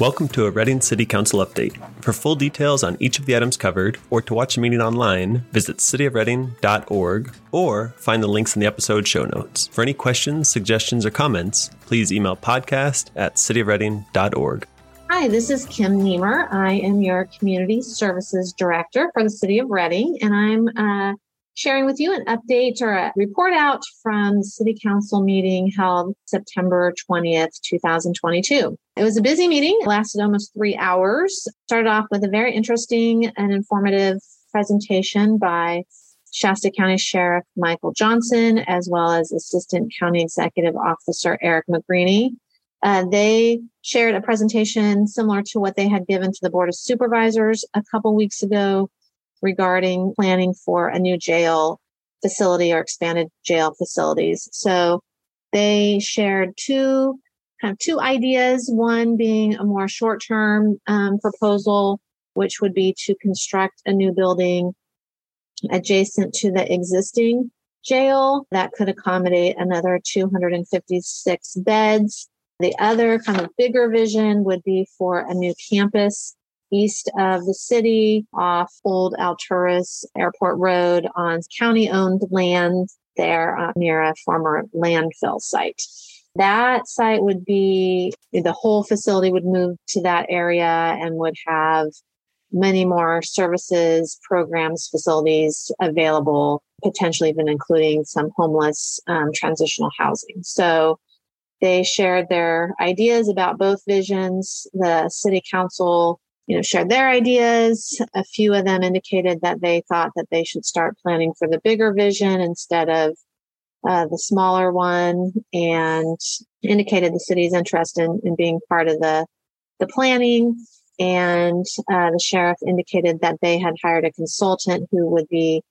Welcome to a Redding City Council update. For full details on each of the items covered, or to watch the meeting online, visit cityofredding.org or find the links in the episode show notes. For any questions, suggestions, or comments, please email podcast at cityofredding.org. Hi, this is Kim Niemer. I am your Community Services Director for the City of Redding, and I'm uh, sharing with you an update or a report out from City Council meeting held September 20th, 2022. It was a busy meeting, it lasted almost three hours. Started off with a very interesting and informative presentation by Shasta County Sheriff Michael Johnson, as well as Assistant County Executive Officer Eric McGreeny. Uh, they shared a presentation similar to what they had given to the Board of Supervisors a couple weeks ago regarding planning for a new jail facility or expanded jail facilities. So they shared two kind of two ideas. One being a more short term um, proposal, which would be to construct a new building adjacent to the existing jail that could accommodate another 256 beds. The other kind of bigger vision would be for a new campus east of the city off Old Alturas Airport Road on county owned land there uh, near a former landfill site. That site would be the whole facility would move to that area and would have many more services, programs, facilities available, potentially even including some homeless um, transitional housing. So they shared their ideas about both visions. The city council you know, shared their ideas. A few of them indicated that they thought that they should start planning for the bigger vision instead of uh, the smaller one, and indicated the city's interest in, in being part of the the planning. And uh, the sheriff indicated that they had hired a consultant who would be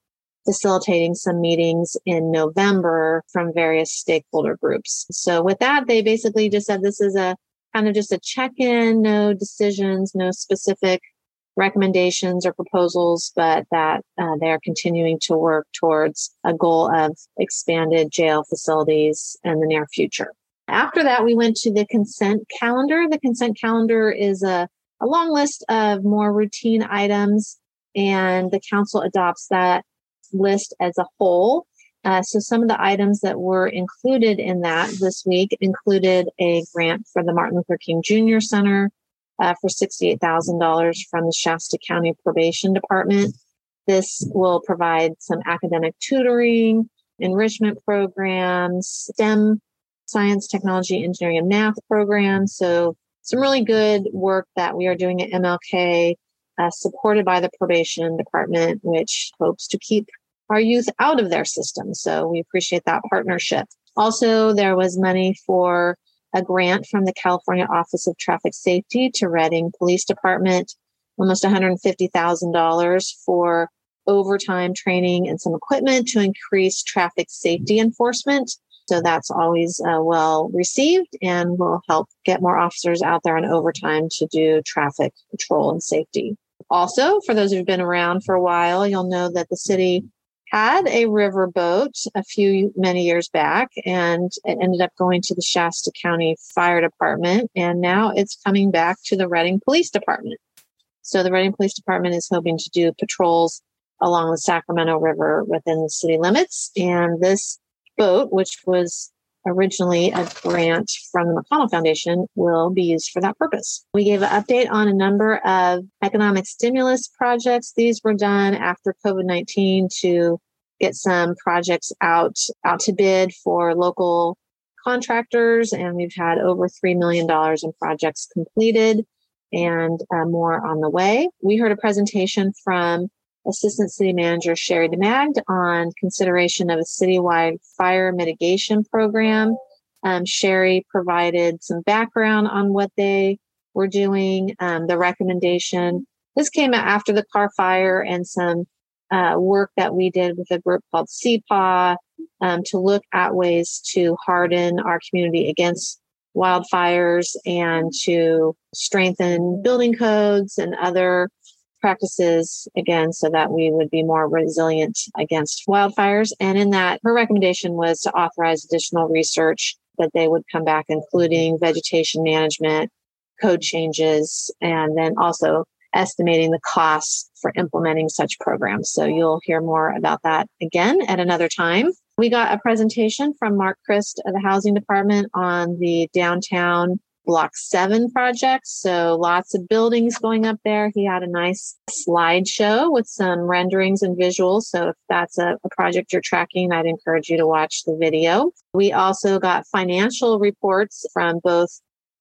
facilitating some meetings in November from various stakeholder groups. So with that, they basically just said this is a kind of just a check in, no decisions, no specific recommendations or proposals, but that uh, they are continuing to work towards a goal of expanded jail facilities in the near future. After that, we went to the consent calendar. The consent calendar is a, a long list of more routine items, and the council adopts that list as a whole. Uh, so some of the items that were included in that this week included a grant for the Martin Luther King Jr. Center uh, for $68,000 from the Shasta County Probation Department. This will provide some academic tutoring, enrichment programs, STEM, science, technology, engineering, and math programs. So some really good work that we are doing at MLK, uh, supported by the probation department, which hopes to keep our youth out of their system. So we appreciate that partnership. Also, there was money for a grant from the California Office of Traffic Safety to Redding Police Department, almost $150,000 for overtime training and some equipment to increase traffic safety enforcement. So that's always uh, well received and will help get more officers out there on overtime to do traffic patrol and safety. Also, for those who've been around for a while, you'll know that the city had a riverboat a few many years back and it ended up going to the Shasta County Fire Department and now it's coming back to the Redding Police Department. So the Redding Police Department is hoping to do patrols along the Sacramento River within the city limits and this boat which was originally a grant from the McConnell Foundation will be used for that purpose. We gave an update on a number of economic stimulus projects. These were done after COVID-19 to get some projects out out to bid for local contractors and we've had over $3 million in projects completed and uh, more on the way. We heard a presentation from Assistant City Manager Sherry DeMaagd on consideration of a citywide fire mitigation program. Um, Sherry provided some background on what they were doing, um, the recommendation. This came after the Carr fire and some uh, work that we did with a group called CPAW um, to look at ways to harden our community against wildfires and to strengthen building codes and other practices again so that we would be more resilient against wildfires. And in that, her recommendation was to authorize additional research that they would come back, including vegetation management, code changes, and then also estimating the costs for implementing such programs. So you'll hear more about that again at another time. We got a presentation from Mark Christ of the Housing Department on the downtown Block 7 project. So lots of buildings going up there. He had a nice slideshow with some renderings and visuals. So if that's a, a, project you're tracking, I'd encourage you to watch the video. We also got financial reports from both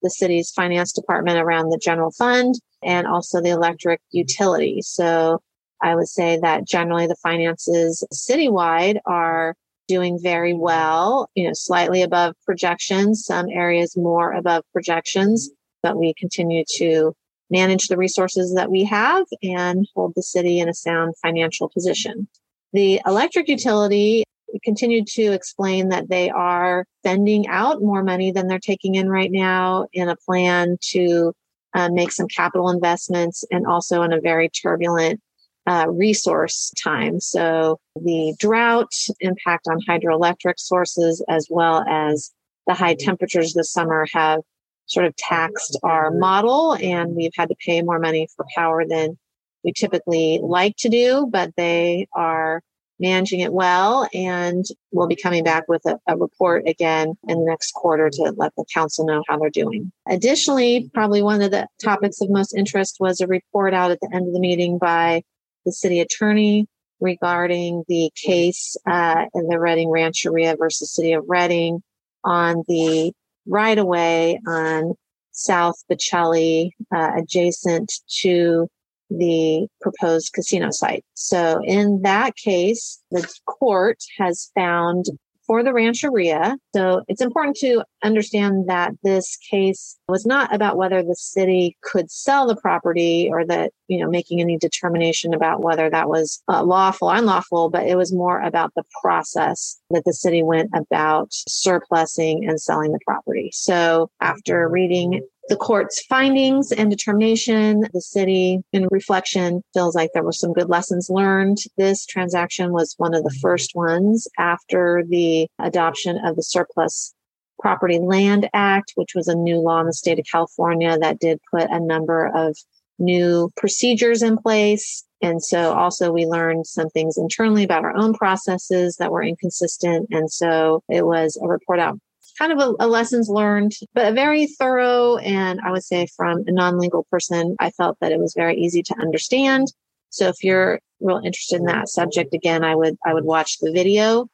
the city's finance department around the general fund and also the electric utility. So I would say that generally the finances citywide are doing very well, you know, slightly above projections, some areas more above projections, but we continue to manage the resources that we have and hold the city in a sound financial position. The electric utility continued to explain that they are sending out more money than they're taking in right now in a plan to uh, make some capital investments and also in a very turbulent uh, resource time. So the drought impact on hydroelectric sources as well as the high temperatures this summer have sort of taxed our model and we've had to pay more money for power than we typically like to do, but they are managing it well and we'll be coming back with a, a, report again in the next quarter to let the council know how they're doing. Additionally, probably one of the topics of most interest was a report out at the end of the meeting by the city attorney regarding the case uh, in the Redding Rancheria versus City of Redding on the right of way on South Bocelli, uh, adjacent to the proposed casino site. So in that case, the court has found for the rancheria. So it's important to understand that this case was not about whether the city could sell the property or that, you know, making any determination about whether that was uh, lawful or unlawful, but it was more about the process that the city went about surplusing and selling the property. So after reading the court's findings and determination, the city, in reflection, feels like there were some good lessons learned. This transaction was one of the first ones after the adoption of the Surplus Property Land Act, which was a new law in the state of California that did put a number of new procedures in place. And so also we learned some things internally about our own processes that were inconsistent. And so it was a report out kind of a, a, lessons learned, but a very thorough. And I would say from a non lingual person, I felt that it was very easy to understand. So if you're real interested in that subject, again, I would, I would watch the video.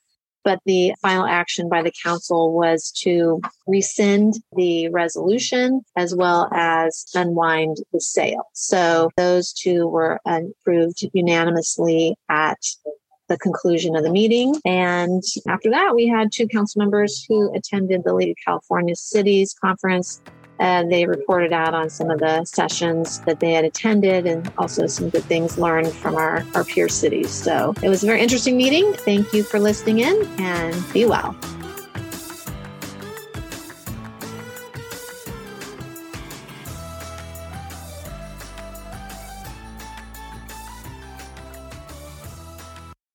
But the final action by the council was to rescind the resolution as well as unwind the sale. So those two were approved unanimously at the conclusion of the meeting. And after that, we had two council members who attended the League of California Cities conference. They reported out on some of the sessions that they had attended and also some good things learned from our, our peer cities. So it was a very interesting meeting. Thank you for listening in and be well.